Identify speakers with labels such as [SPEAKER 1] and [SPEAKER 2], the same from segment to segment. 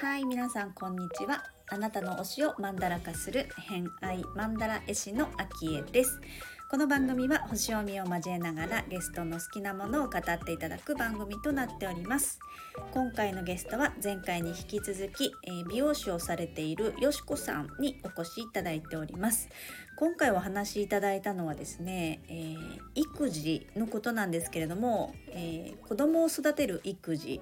[SPEAKER 1] はい皆さんこんにちは。あなたの推しをマンダラ化する偏愛マンダラ絵師のアキエです。この番組は星読みを交えながらゲストの好きなものを語っていただく番組となっております。今回のゲストは前回に引き続き、えー、美容師をされているよしこさんにお越しいただいております。今回お話しいただいたのはですね、えー、育児のことなんですけれども、えー、子供を育てる育児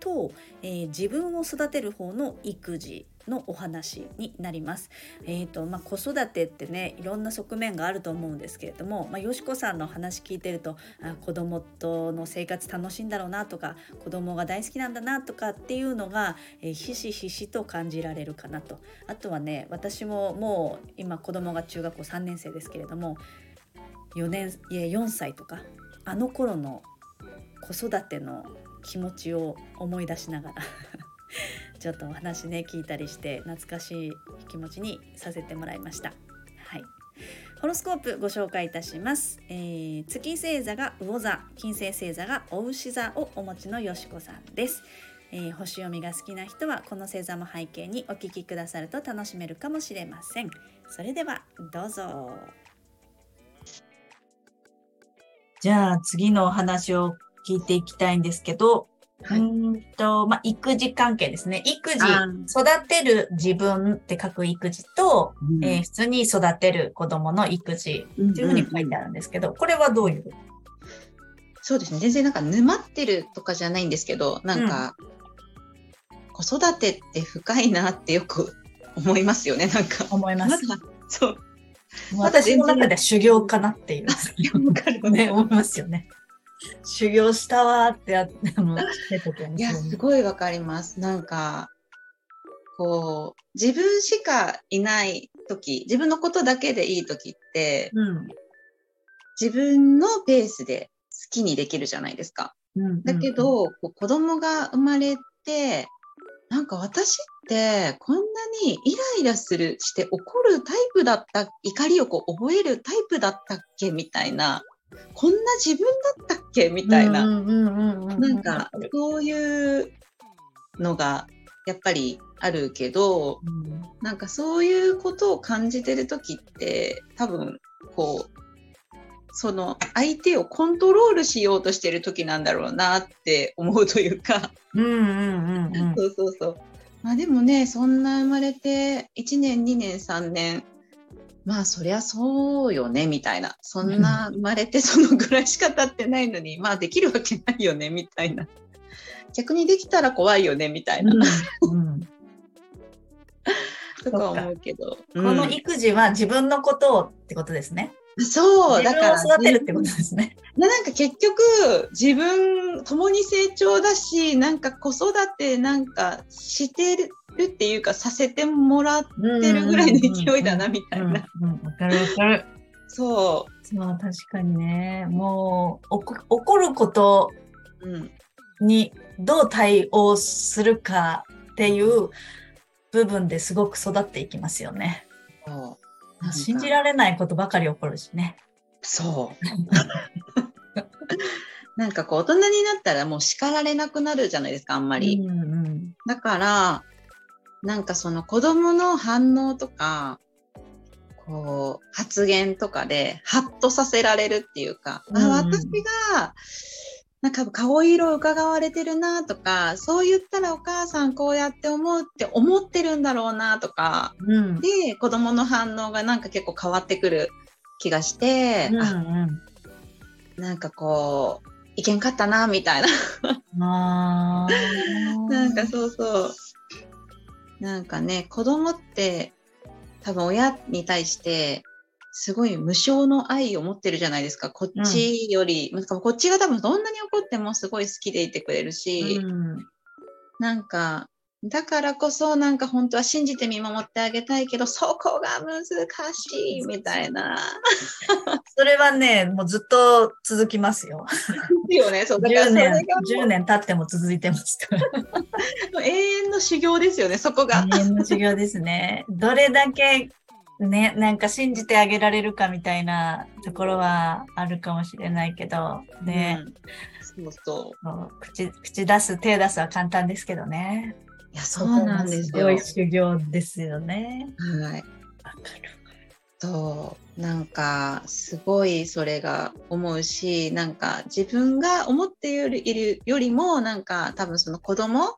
[SPEAKER 1] と、えー、自分を育てる方の育児のお話になります。えーとまあ、子育てってねいろんな側面があると思うんですけれども、まあ、よしこさんの話聞いてるとあ子供との生活楽しいんだろうなとか子供が大好きなんだなとかっていうのが、えー、ひしひしと感じられるかなとあとはね私ももう今子供が中学校3年生ですけれども4年いや4歳とかあの頃の子育ての気持ちを思い出しながら ちょっとお話ね聞いたりして懐かしい気持ちにさせてもらいました。はい。ホロスコープご紹介いたします、えー、月星座が魚座金星星座がお牛座をお持ちのよしこさんです、えー、星読みが好きな人はこの星座も背景にお聞きくださると楽しめるかもしれません。それではどうぞ。じゃあ次のお話を聞いていきたいんですけど、はい、うんと、まあ、育児関係ですね。育児、育てる自分って書く育児と、うん、えー、普通に育てる子供の育児っていうふうに書いてあるんですけど、うんうん、これはどういう？
[SPEAKER 2] そうですね。全然なんか沼ってるとかじゃないんですけど、なんか、うん、子育てって深いなってよく思いますよね、なんか。
[SPEAKER 1] 思います。
[SPEAKER 2] そう。
[SPEAKER 1] 私の中では修行かなっていう。ね、思いますよね。修行したわってやって、
[SPEAKER 2] いや、すごいわかります。なんか、こう、自分しかいない時、自分のことだけでいい時って、うん、自分のペースで好きにできるじゃないですか。うんうんうん、だけど、こう子供が生まれて、なんか私ってこんなにイライラするして怒るタイプだった怒りをこう覚えるタイプだったっけみたいなこんな自分だったっけ？みたいな、なんかそういうのがやっぱりあるけど、うん、なんかそういうことを感じてる時って多分こうその相手をコントロールしようとしてる時なんだろうなって思うというか。そうそうそう。まあでもねそんな生まれて1年2年3年まあそりゃそうよねみたいな。そんな生まれてそのぐらいしか経ってないのに、まあできるわけないよねみたいな。逆にできたら怖いよねみたいな、うん、とか思うけど。
[SPEAKER 1] この育児は自分のことをってことですね、
[SPEAKER 2] そう、
[SPEAKER 1] だから。育てるってことですね。
[SPEAKER 2] なんか結局、自分、共に成長だし、なんか子育てなんかしてるっていうか、させてもらってるぐらいの勢いだな、みたいな。わ
[SPEAKER 1] かるわかる。
[SPEAKER 2] そ
[SPEAKER 1] う。そう、確かにね。もう、怒ることにどう対応するかっていう部分ですごく育っていきますよね。そう信じられないことばかり起こるしね。
[SPEAKER 2] そう。なんかこう大人になったらもう叱られなくなるじゃないですか、あんまり。うんうん、だから、なんかその子供の反応とか、こう発言とかでハッとさせられるっていうか、うん、あ私がなんか顔色を伺われてるなとか、そう言ったらお母さんこうやって思うって思ってるんだろうなとか、うん、で、子供の反応がなんか結構変わってくる気がして、うんうん、なんかこう、いけんかったな、みたいな。なんかそうそう。なんかね、子供って多分親に対してすごい無償の愛を持ってるじゃないですか。こっちより、うん、こっちが多分どんなに怒ってもすごい好きでいてくれるし、うん、なんか、だからこそなんか本当は信じて見守ってあげたいけど、そこが難しいみたいな。
[SPEAKER 1] それはね、もうずっと続きますよ。
[SPEAKER 2] よね、そう
[SPEAKER 1] だから10年、10年経っても続いてますから。
[SPEAKER 2] 永遠の修行ですよね、そこが。
[SPEAKER 1] 永遠の修行ですね。どれだけ
[SPEAKER 3] ね、なんか信じてあげられるかみたいなところはあるかもしれないけど、ね。
[SPEAKER 2] うん、そうそう
[SPEAKER 3] 口。口出す、手出すは簡単ですけどね。
[SPEAKER 2] いや、そうなんですよ。す
[SPEAKER 3] ごい修行ですよね。
[SPEAKER 2] はい。そう。なんか、すごいそれが思うし、なんか自分が思っているよりも、なんか多分その子供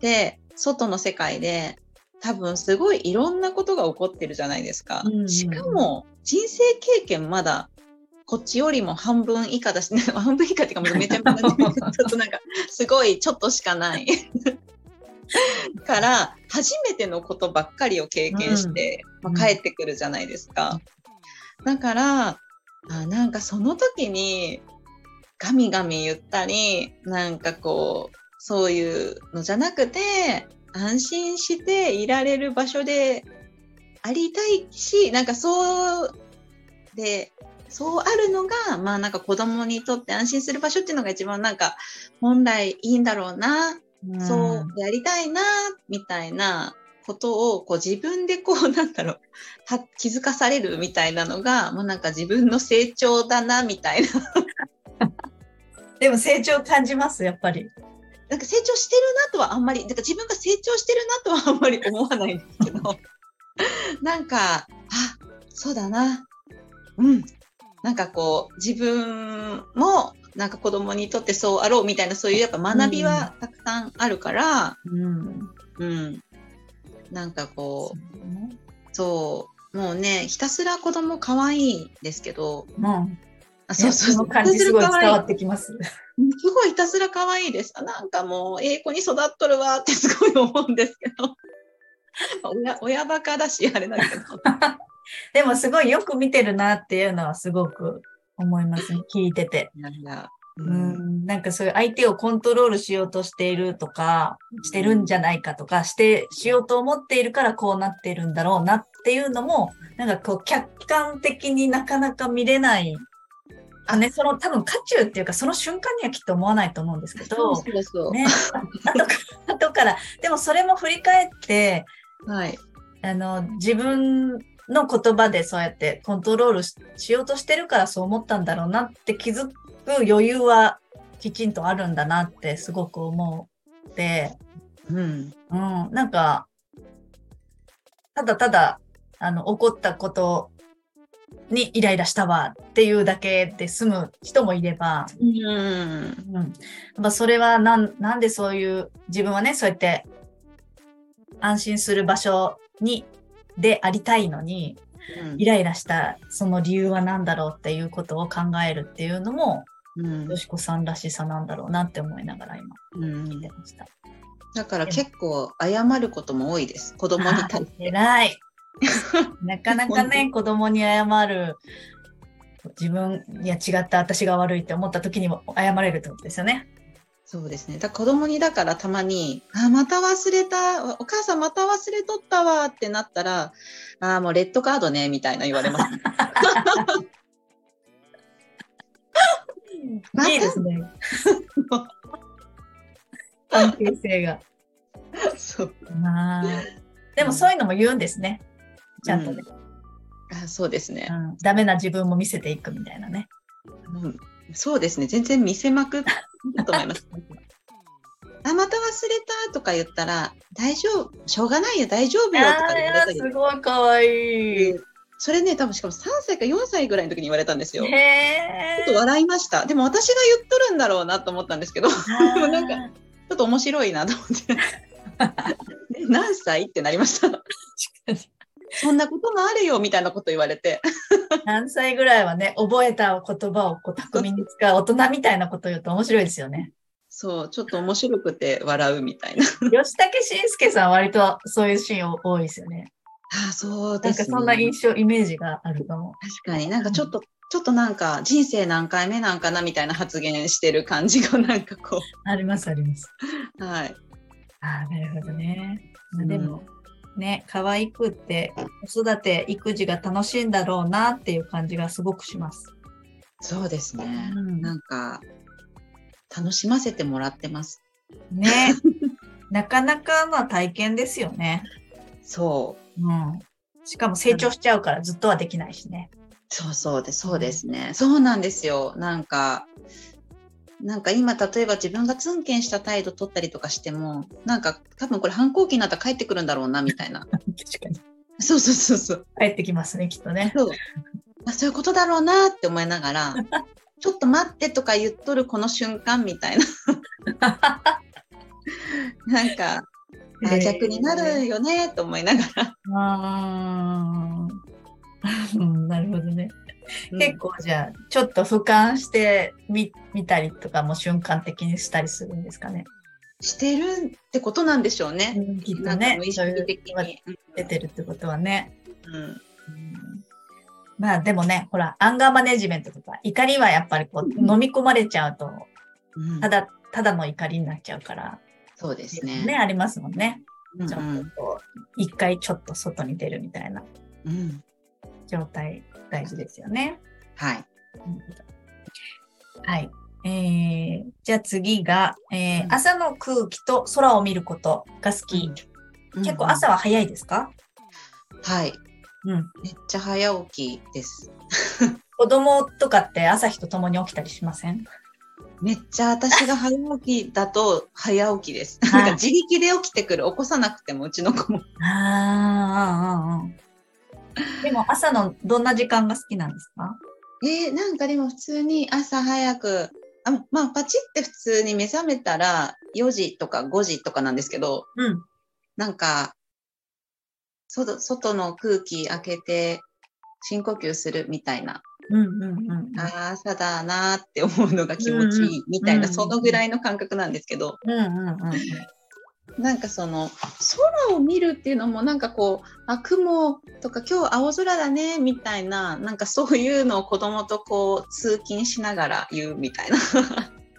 [SPEAKER 2] で、外の世界で多分すごいいろんなことが起こってるじゃないですか。うんうん、しかも人生経験まだこっちよりも半分以下だし、ね、半分以下っていうかめちゃめちゃ ちょっとなんかすごいちょっとしかない から初めてのことばっかりを経験して、うん、まあ、帰ってくるじゃないですか。だからあなんかその時にガミガミ言ったりなんかこうそういうのじゃなくて安心していられる場所でありたいし、なんかそうで、そうあるのが、まあなんか子供にとって安心する場所っていうのが一番なんか本来いいんだろうな、うん、そうやりたいな、みたいなことをこう自分でこうなんだろう、気づかされるみたいなのが、もうなんか自分の成長だな、みたいな。
[SPEAKER 3] でも成長感じます、やっぱり。
[SPEAKER 2] なんか成長してるなとはあんまり、だから自分が成長してるなとはあんまり思わないんですけど、なんか、あ、そうだな、うん、なんかこう、自分も、なんか子供にとってそうあろうみたいな、そういうやっぱ学びはたくさんあるから、うん、うん、なんかこう、そう、もうね、ひたすら子供可愛いですけど、
[SPEAKER 3] うん、あそうそうそう。感じすごい伝わってきます。
[SPEAKER 2] すごいひたすら可愛いです。なんかもう、ええ子に育っとるわってすごい思うんですけど。親親バカだし、あれだけど。
[SPEAKER 3] でもすごいよく見てるなっていうのはすごく思います、ね、聞いてて。うん、なんかそういう相手をコントロールしようとしているとか、してるんじゃないかとか、して、しようと思っているからこうなってるんだろうなっていうのも、なんかこう客観的になかなか見れない。あね、その多分渦中っていうかその瞬間にはきっと思わないと思うんですけど、
[SPEAKER 2] そうそう。
[SPEAKER 3] ね、後から後から。でもそれも振り返って、
[SPEAKER 2] はい、
[SPEAKER 3] あの自分の言葉でそうやってコントロールしようとしてるからそう思ったんだろうなって気づく余裕はきちんとあるんだなってすごく思って、うん、うん、なんかただただあの起こったことにイライラしたわっていうだけで済む人もいれば、うん、うん、それはなんなんでそういう自分はねそうやって安心する場所にでありたいのに、うん、イライラしたその理由は何だろうっていうことを考えるっていうのも、うん、よしこさんらしさなんだろうなって思いながら今、見てました。
[SPEAKER 2] だから結構謝ることも多いです。子供に対して。
[SPEAKER 3] 偉い。なかなかね、子供に謝る、自分、いや違った私が悪いって思った時にも謝れるってことですよね。
[SPEAKER 2] そうですね。だ子供にだからたまに、あ、また忘れた、お母さんまた忘れとったわってなったら、あ、もうレッドカードね、みたいな言われます。
[SPEAKER 3] いいですね。関係性が。
[SPEAKER 2] そう。
[SPEAKER 3] まあ。でもそういうのも言うんですね。ちゃんとね。
[SPEAKER 2] うん、あそうですね、う
[SPEAKER 3] ん。ダメな自分も見せていくみたいなね。
[SPEAKER 2] うん、そうですね。全然見せまくったと思います。あ、また忘れたとか言ったら、大丈夫、しょうがないよ、大丈夫よとか言われた
[SPEAKER 3] り。すごいかわいい。
[SPEAKER 2] それね、多分しかも3歳か4歳ぐらいの時に言われたんですよ。
[SPEAKER 3] へ
[SPEAKER 2] ちょっと笑いました。でも私が言っとるんだろうなと思ったんですけど、なんか、ちょっと面白いなと思って。何歳？ってなりました。そんなこともあるよみたいなこと言われて。
[SPEAKER 3] 何歳ぐらいはね、覚えた言葉をこう巧みに使う大人みたいなこと言うと面白いですよね。
[SPEAKER 2] そう、ちょっと面白くて笑うみたいな。
[SPEAKER 3] 吉武慎介さん割とそういうシーン多いですよね。
[SPEAKER 2] ああ、そうです
[SPEAKER 3] ね。なんかそんな印象、イメージがあるかも。
[SPEAKER 2] 確かになんかちょっと、うん、ちょっとなんか人生何回目なんかなみたいな発言してる感じがなんかこう。
[SPEAKER 3] ありますあります。
[SPEAKER 2] はい。
[SPEAKER 3] ああ、なるほどね。まあ、でも、うん、ね、可愛くって子育て、育児が楽しいんだろうなっていう感じがすごくします。
[SPEAKER 2] そうですね。うん、なんか、楽しませてもらってます。
[SPEAKER 3] ね。なかなかな体験ですよね。
[SPEAKER 2] そう。うん。
[SPEAKER 3] しかも成長しちゃうからずっとはできないしね。
[SPEAKER 2] そうそうでそうですね。そうなんですよ。なんか、なんか今例えば自分がツンケンした態度取ったりとかしても、なんか多分これ反抗期になったら帰ってくるんだろうなみたいな。
[SPEAKER 3] 確かに。
[SPEAKER 2] そうそうそうそう。
[SPEAKER 3] 帰ってきますね、きっとね。
[SPEAKER 2] そう。あそういうことだろうなって思いながら、ちょっと待ってとか言っとるこの瞬間みたいな。なんか、あ逆になるよねと思いながら。
[SPEAKER 3] あなるほどね。結構じゃあ、ちょっと俯瞰してみ見たりとかも瞬間的にしたりするんですかね。
[SPEAKER 2] してるってことなんでしょうね。
[SPEAKER 3] うん、きっとね。意識的に出てるってことはね。うん、うんまあでもね、ほら、アンガーマネジメントとか、怒りはやっぱりこう、飲み込まれちゃうと、ただ、ただの怒りになっちゃうから。
[SPEAKER 2] そうですね。
[SPEAKER 3] ね、ありますもんね。ちょっとこう、一回ちょっと外に出るみたいな状態大事ですよね。
[SPEAKER 2] はい。
[SPEAKER 3] はい。えー、じゃあ次が、えー、朝の空気と空を見ることが好き。結構朝は早いですか、
[SPEAKER 2] はい。うん、めっちゃ早起きです。
[SPEAKER 3] 子供とかって朝日と共に起きたりしません？
[SPEAKER 2] めっちゃ私が早起きだと早起きです。なんか自力で起きてくる、起こさなくてもうちの子も。あ
[SPEAKER 3] あ、でも朝のどんな時間が好きなんですか？
[SPEAKER 2] えー、なんかでも普通に朝早く、あまあパチって普通に目覚めたら4時とか5時とかなんですけど、うん、なんか外外の空気開けて深呼吸するみたいな。うんうんうん、ああ朝だなって思うのが気持ちいいみたいな、そのぐらいの感覚なんですけど、うんうんうん、なんかその空を見るっていうのもなんかこうあ雲とか今日青空だねみたいななんかそういうのを子供とこう通勤しながら言うみたいな。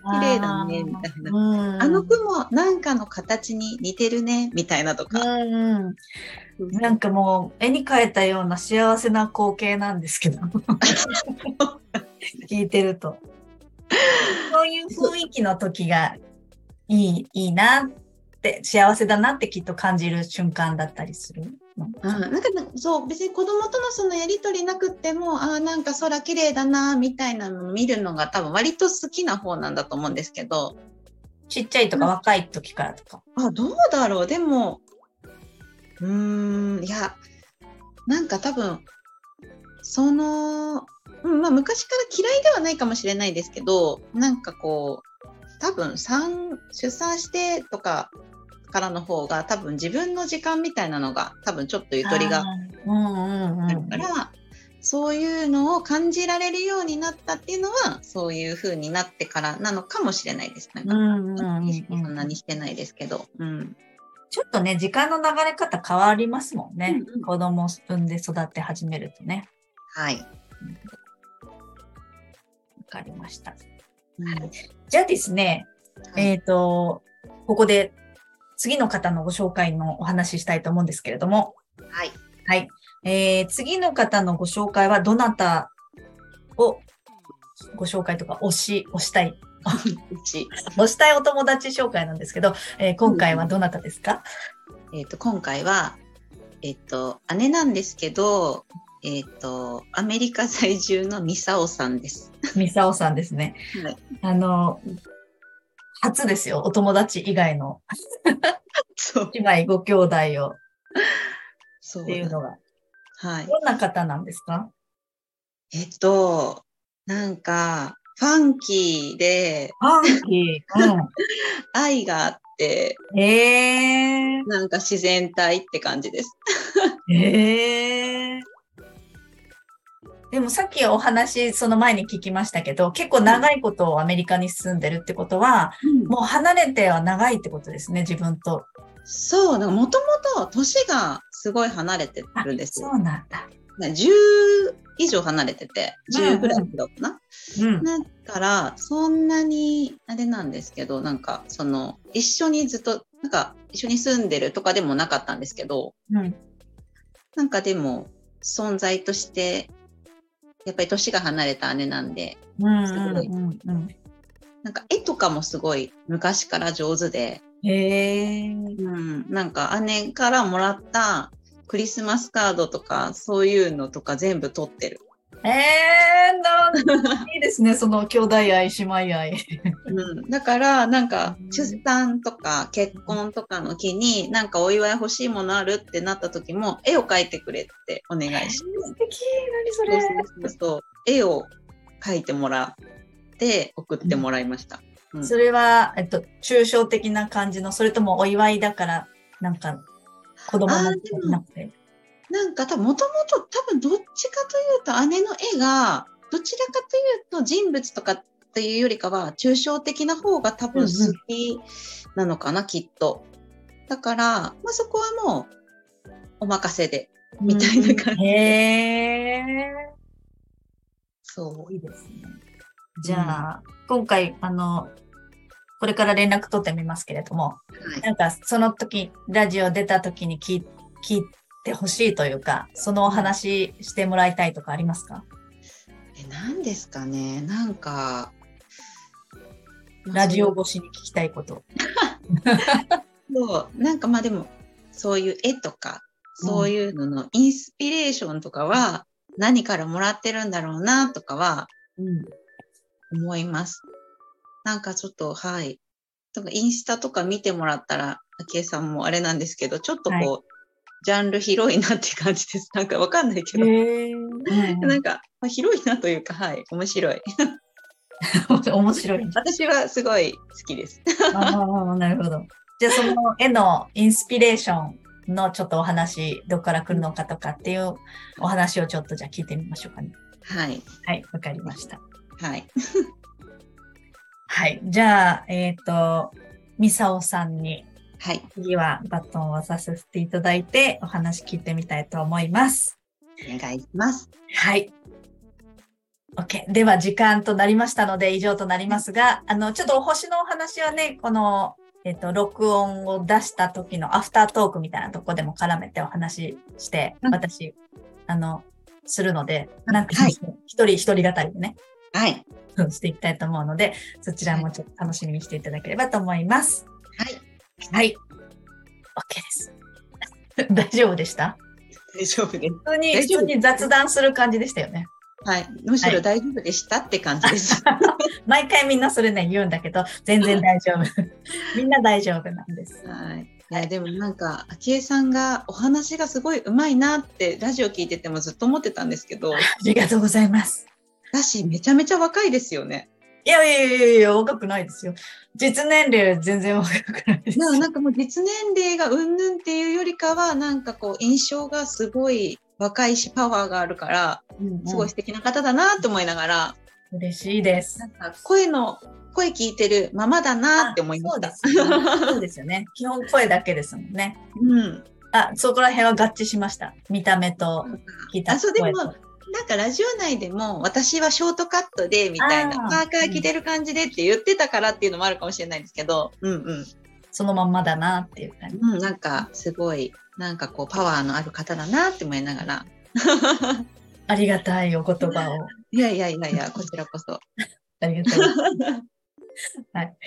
[SPEAKER 2] 綺麗だねみたいな。あの雲なんかの形に似てるねみたいなとか、うん、
[SPEAKER 3] なんかもう絵に描いたような幸せな光景なんですけど。聞いてると。そういう雰囲気の時がいいいいな。って幸せだなってきっと感じる瞬間だったりする
[SPEAKER 2] の、うん、なんかそう別に子供とのそのやり取りなくってもあなんか空綺麗だなみたいなのを見るのが多分割と好きな方なんだと思うんですけど。
[SPEAKER 3] ちっちゃいとか若い時からとか。
[SPEAKER 2] あどうだろう？でもうーん、いや、なんか多分、その、うん、まあ昔から嫌いではないかもしれないですけど、なんかこう、多分産、出産してとかからの方が多分自分の時間みたいなのが多分ちょっとゆとりがあるから、そういうのを感じられるようになったっていうのは、そういう風になってからなのかもしれないです。なんか、そんなにしてないですけど。うん
[SPEAKER 3] ちょっとね、時間の流れ方変わりますもんね。うんうん、子供を産んで育って始めるとね。
[SPEAKER 2] はい。わ、
[SPEAKER 3] かりました。うん、じゃあですね、はい、えっ、ー、と、ここで次の方のご紹介のお話ししたいと思うんですけれども。
[SPEAKER 2] はい。
[SPEAKER 3] はい。えー、次の方のご紹介はどなたをご紹介とか推し、推したい 推したいお友達紹介なんですけど、えー、今回はどなたですか、
[SPEAKER 2] うん、えっ、ー、と、今回は、えっ、ー、と、姉なんですけど、えっ、と、アメリカ在住のミサオさんです。
[SPEAKER 3] ミサオさんですね。はい、あの、初ですよ、お友達以外の。そう。姉妹ご兄弟を。そう。っていうのが。はい。どんな方なんですか？
[SPEAKER 2] えっと、なんか、ファンキーで、
[SPEAKER 3] ファンキー、うん、
[SPEAKER 2] 愛があって、
[SPEAKER 3] えー、
[SPEAKER 2] なんか自然体って感じです。
[SPEAKER 3] えー、でもさっきお話、その前に聞きましたけど、結構長いことをアメリカに住んでるってことは、うん、もう離れては長いってことですね、自分と。
[SPEAKER 2] そう、もともと年がすごい離れてるんです
[SPEAKER 3] よ。そうなんだ。
[SPEAKER 2] 10以上離れてて、10ぐらいだったな。うん、だから、そんなに、あれなんですけど、なんか、その、一緒にずっと、なんか、一緒に住んでるとかでもなかったんですけど、うん、なんかでも、存在として、やっぱり年が離れた姉なんで、すごい、なんか絵とかもすごい昔から上手で、
[SPEAKER 3] へ
[SPEAKER 2] うん、なんか姉からもらったクリスマスカードとかそういうのとか全部取ってる。
[SPEAKER 3] えー、ないいですね、その兄弟愛、姉妹愛。
[SPEAKER 2] うん、だから、なんか、出産とか結婚とかの日に、なんかお祝い欲しいものあるってなった時も、絵を描いてくれってお願いして。素
[SPEAKER 3] 敵何それ
[SPEAKER 2] そうそう絵を描いてもらって送ってもらいました。
[SPEAKER 3] うん、それは、えっと、抽象的な感じの、それともお祝いだから、なんか、子供のなくて。
[SPEAKER 2] なんか多分、もともと多分どっちかというと姉の絵が、どちらかというと人物とかっていうよりかは、抽象的な方が多分好きなのかな、うんうん、きっと。だから、まあ、そこはもう、お任せで、みたいな感じで。へ
[SPEAKER 3] ー。そう。いいですね。じゃあ、うん、今回、あの、これから連絡取ってみますけれども、はい、なんかその時、ラジオ出た時に聞聞いてほしいというか、そのお話してもらいたいとかありますか？
[SPEAKER 2] え、何ですかねなんか、
[SPEAKER 3] ラジオ越しに聞きたいこと。
[SPEAKER 2] そう、なんかまあでも、そういう絵とか、そういうののインスピレーションとかは、何からもらってるんだろうなとかは、思います。なんかちょっと、はい。とかインスタとか見てもらったら、昭恵さんもあれなんですけど、ちょっとこう、はいジャンル広いなって感じです。なんかわかんないけど。なんか、まあ、広いなというか、はい、面白い。
[SPEAKER 3] 面白い。
[SPEAKER 2] 私はすごい好きです。
[SPEAKER 3] ああ、なるほど。じゃあその絵のインスピレーションのちょっとお話、どこから来るのかとかっていうお話をちょっとじゃあ聞いてみましょうかね。
[SPEAKER 2] はい。
[SPEAKER 3] はい、わかりました。
[SPEAKER 2] はい。
[SPEAKER 3] はい。じゃあ、えっ、ー、と、ミサオさんに
[SPEAKER 2] はい。
[SPEAKER 3] 次はバトンを渡させていただいてお話聞いてみたいと思います。
[SPEAKER 2] お願いします。
[SPEAKER 3] はい。OK。では時間となりましたので以上となりますが、あの、ちょっとお星のお話はね、この、えっと、録音を出した時のアフタートークみたいなとこでも絡めてお話しして、私、あの、するので、なんか、はい、一人一人語りでね。
[SPEAKER 2] はい。
[SPEAKER 3] していきたいと思うので、そちらもちょっと楽しみにしていただければと思います。
[SPEAKER 2] はい。
[SPEAKER 3] はい。OK です。大丈夫でした？
[SPEAKER 2] 大丈夫です。
[SPEAKER 3] 普通に、普通に雑談する感じでしたよね。
[SPEAKER 2] はい。むしろ大丈夫でした、はい、って感じです。
[SPEAKER 3] 毎回みんなそれね、言うんだけど、全然大丈夫。みんな大丈夫なんです。
[SPEAKER 2] はい。いやでもなんか昭恵さんがお話がすごい上手いなってラジオ聞いててもずっと思ってたんですけど
[SPEAKER 3] ありがとうございます
[SPEAKER 2] だしめちゃめちゃ若いですよね
[SPEAKER 3] いやいやいやいや、若くないですよ。実年齢全然若くないです
[SPEAKER 2] なんかもう実年齢がうんぬんっていうよりかは、なんかこう印象がすごい若いしパワーがあるから、うんうん、すごい素敵な方だなと思いながら。
[SPEAKER 3] 嬉しいです。
[SPEAKER 2] なんか声の、声聞いてるままだなって思いました。
[SPEAKER 3] そうですよね。基本声だけですもんね。
[SPEAKER 2] うん。
[SPEAKER 3] あ、そこら辺は合致しました。見た目と聞いた声と。あ、そうで
[SPEAKER 2] も、なんかラジオ内でも私はショートカットでみたいなパーカー着てる感じでって言ってたからっていうのもあるかもしれないんですけど、うんうん。
[SPEAKER 3] そのまんまだなっていう感じ。
[SPEAKER 2] うん、なんかすごい、なんかこうパワーのある方だなって思いながら。
[SPEAKER 3] ありがたいお言葉を。
[SPEAKER 2] いやいやいやいや、こちらこそ。
[SPEAKER 3] ありがとう。はい。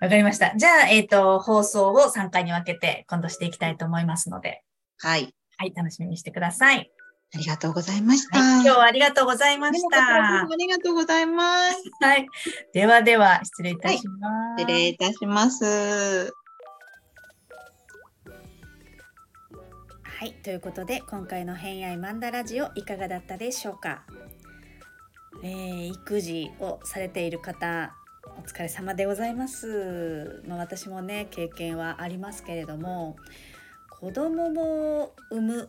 [SPEAKER 3] わかりました。じゃあ、えっ、ー、と、放送を3回に分けて今度していきたいと思いますので。
[SPEAKER 2] はい。
[SPEAKER 3] はい、楽しみにしてください。
[SPEAKER 2] ありがとうございました。
[SPEAKER 3] はい、今日はありがとうございました。
[SPEAKER 2] ありがとうございます。
[SPEAKER 3] はい。ではでは、失礼いたします。
[SPEAKER 2] はい、失礼いたします。
[SPEAKER 1] はい、ということで今回の偏愛マンダラジオいかがだったでしょうか、えー、育児をされている方お疲れ様でございます、まあ、私もね経験はありますけれども子供も産む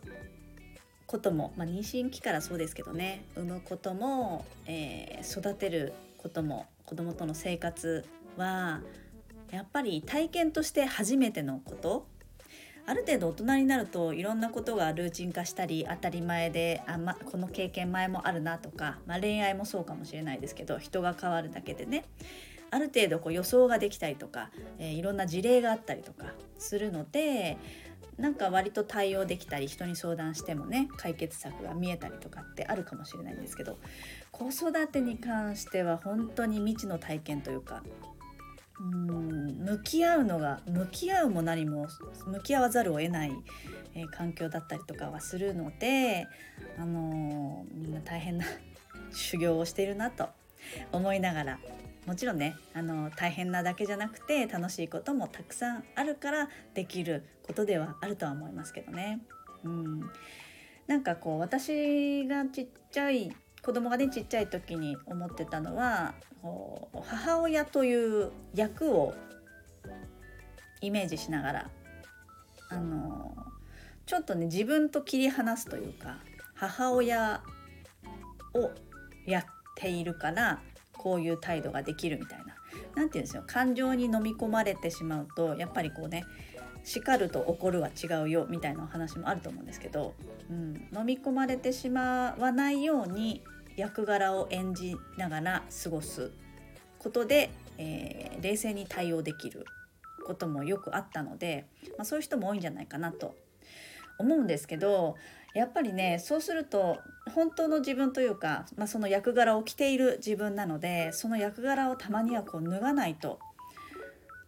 [SPEAKER 1] ことも、まあ、妊娠期からそうですけどね産むことも、えー、育てることも子供との生活はやっぱり体験として初めてのことある程度大人になるといろんなことがルーチン化したり当たり前であ、ま、この経験前もあるなとか、まあ、恋愛もそうかもしれないですけど人が変わるだけでね。ある程度こう予想ができたりとか、えー、いろんな事例があったりとかするのでなんか割と対応できたり人に相談してもね解決策が見えたりとかってあるかもしれないんですけど子育てに関しては本当に未知の体験というかうん向き合うのが向き合うも何も向き合わざるを得ない、えー、環境だったりとかはするので、あのー、みんな大変な 修行をしているなと思いながらもちろんねあの大変なだけじゃなくて楽しいこともたくさんあるからできることではあるとは思いますけどね。うん、なんかこう私がちっちゃい子供がねちっちゃい時に思ってたのは母親という役をイメージしながらあのちょっとね自分と切り離すというか母親をやっているからこういう態度ができるみたいな何て言うんですよ。感情に飲み込まれてしまうとやっぱりこうね叱ると怒るは違うよみたいなお話もあると思うんですけど、うん、飲み込まれてしまわないように役柄を演じながら過ごすことで、えー、冷静に対応できることもよくあったので、まあ、そういう人も多いんじゃないかなと思うんですけどやっぱりねそうすると本当の自分というか、まあ、その役柄を着ている自分なのでその役柄をたまにはこう脱がないと、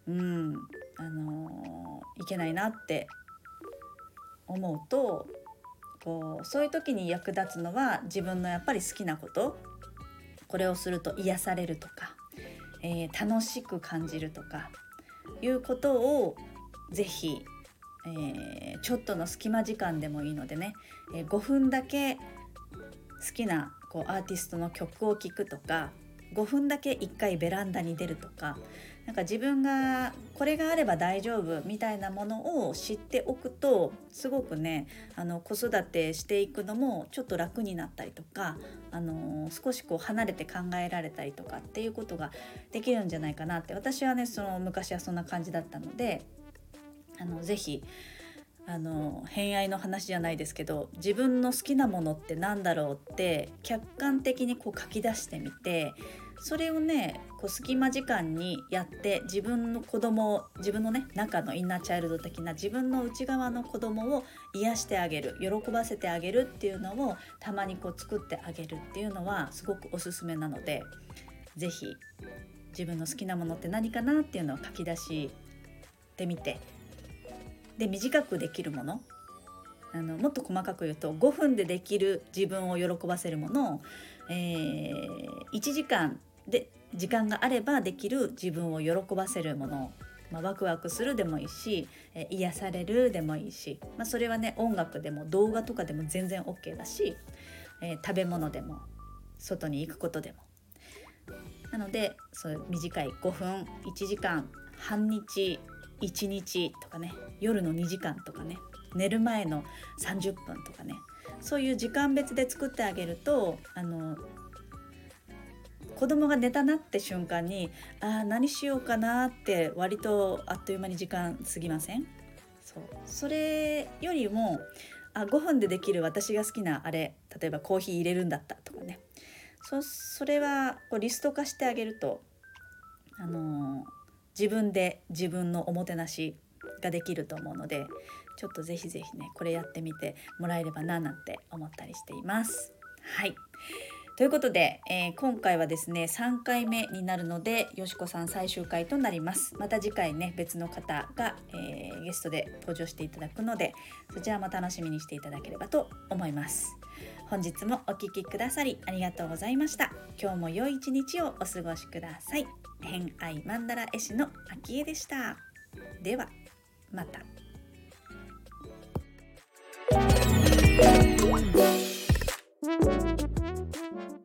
[SPEAKER 1] うんあのー、いけないなって思うとこうそういう時に役立つのは自分のやっぱり好きなことこれをすると癒されるとか、えー、楽しく感じるとかいうことをぜひえー、ちょっとの隙間時間でもいいのでね、えー、5分だけ好きなこうアーティストの曲を聴くとか5分だけ1回ベランダに出るとかなんか自分がこれがあれば大丈夫みたいなものを知っておくとすごくねあの子育てしていくのもちょっと楽になったりとか、あの、少しこう離れて考えられたりとかっていうことができるんじゃないかなって。私はねその昔はそんな感じだったのであのぜひあの偏愛の話じゃないですけど自分の好きなものって何だろうって客観的にこう書き出してみてそれをねこう隙間時間にやって自分の子供を自分のね中のインナーチャイルド的な自分の内側の子供を癒してあげる喜ばせてあげるっていうのをたまにこう作ってあげるっていうのはすごくおすすめなので是非自分の好きなものって何かなっていうのを書き出してみて。で短くできるものあのもっと細かく言うと5分でできる自分を喜ばせるものを、えー、1時間で時間があればできる自分を喜ばせるもの。まあ、ワクワクするでもいいし、えー、癒されるでもいいし、まあ、それはね音楽でも動画とかでも全然 OK だし、えー、食べ物でも外に行くことでも。なのでそう短い5分1時間半日1日とかね夜の2時間とかね寝る前の30分とかねそういう時間別で作ってあげるとあの子供が寝たなって瞬間にああ何しようかなって割とあっという間に時間過ぎません？そう。それよりもあ5分でできる私が好きなあれ例えばコーヒー入れるんだったとかね。そそれはこうリスト化してあげるとあのー自分で自分のおもてなしができると思うのでちょっとぜひぜひねこれやってみてもらえればななんて思ったりしています。はい。ということで、えー、今回はですね3回目になるのでよしこさん最終回となります。また次回ね別の方が、えー、ゲストで登場していただくのでそちらも楽しみにしていただければと思います。本日もお聴きくださりありがとうございました。今日も良い一日をお過ごしください。偏愛マンダラ絵師の秋江でした。ではまた。Thank you. Thank you.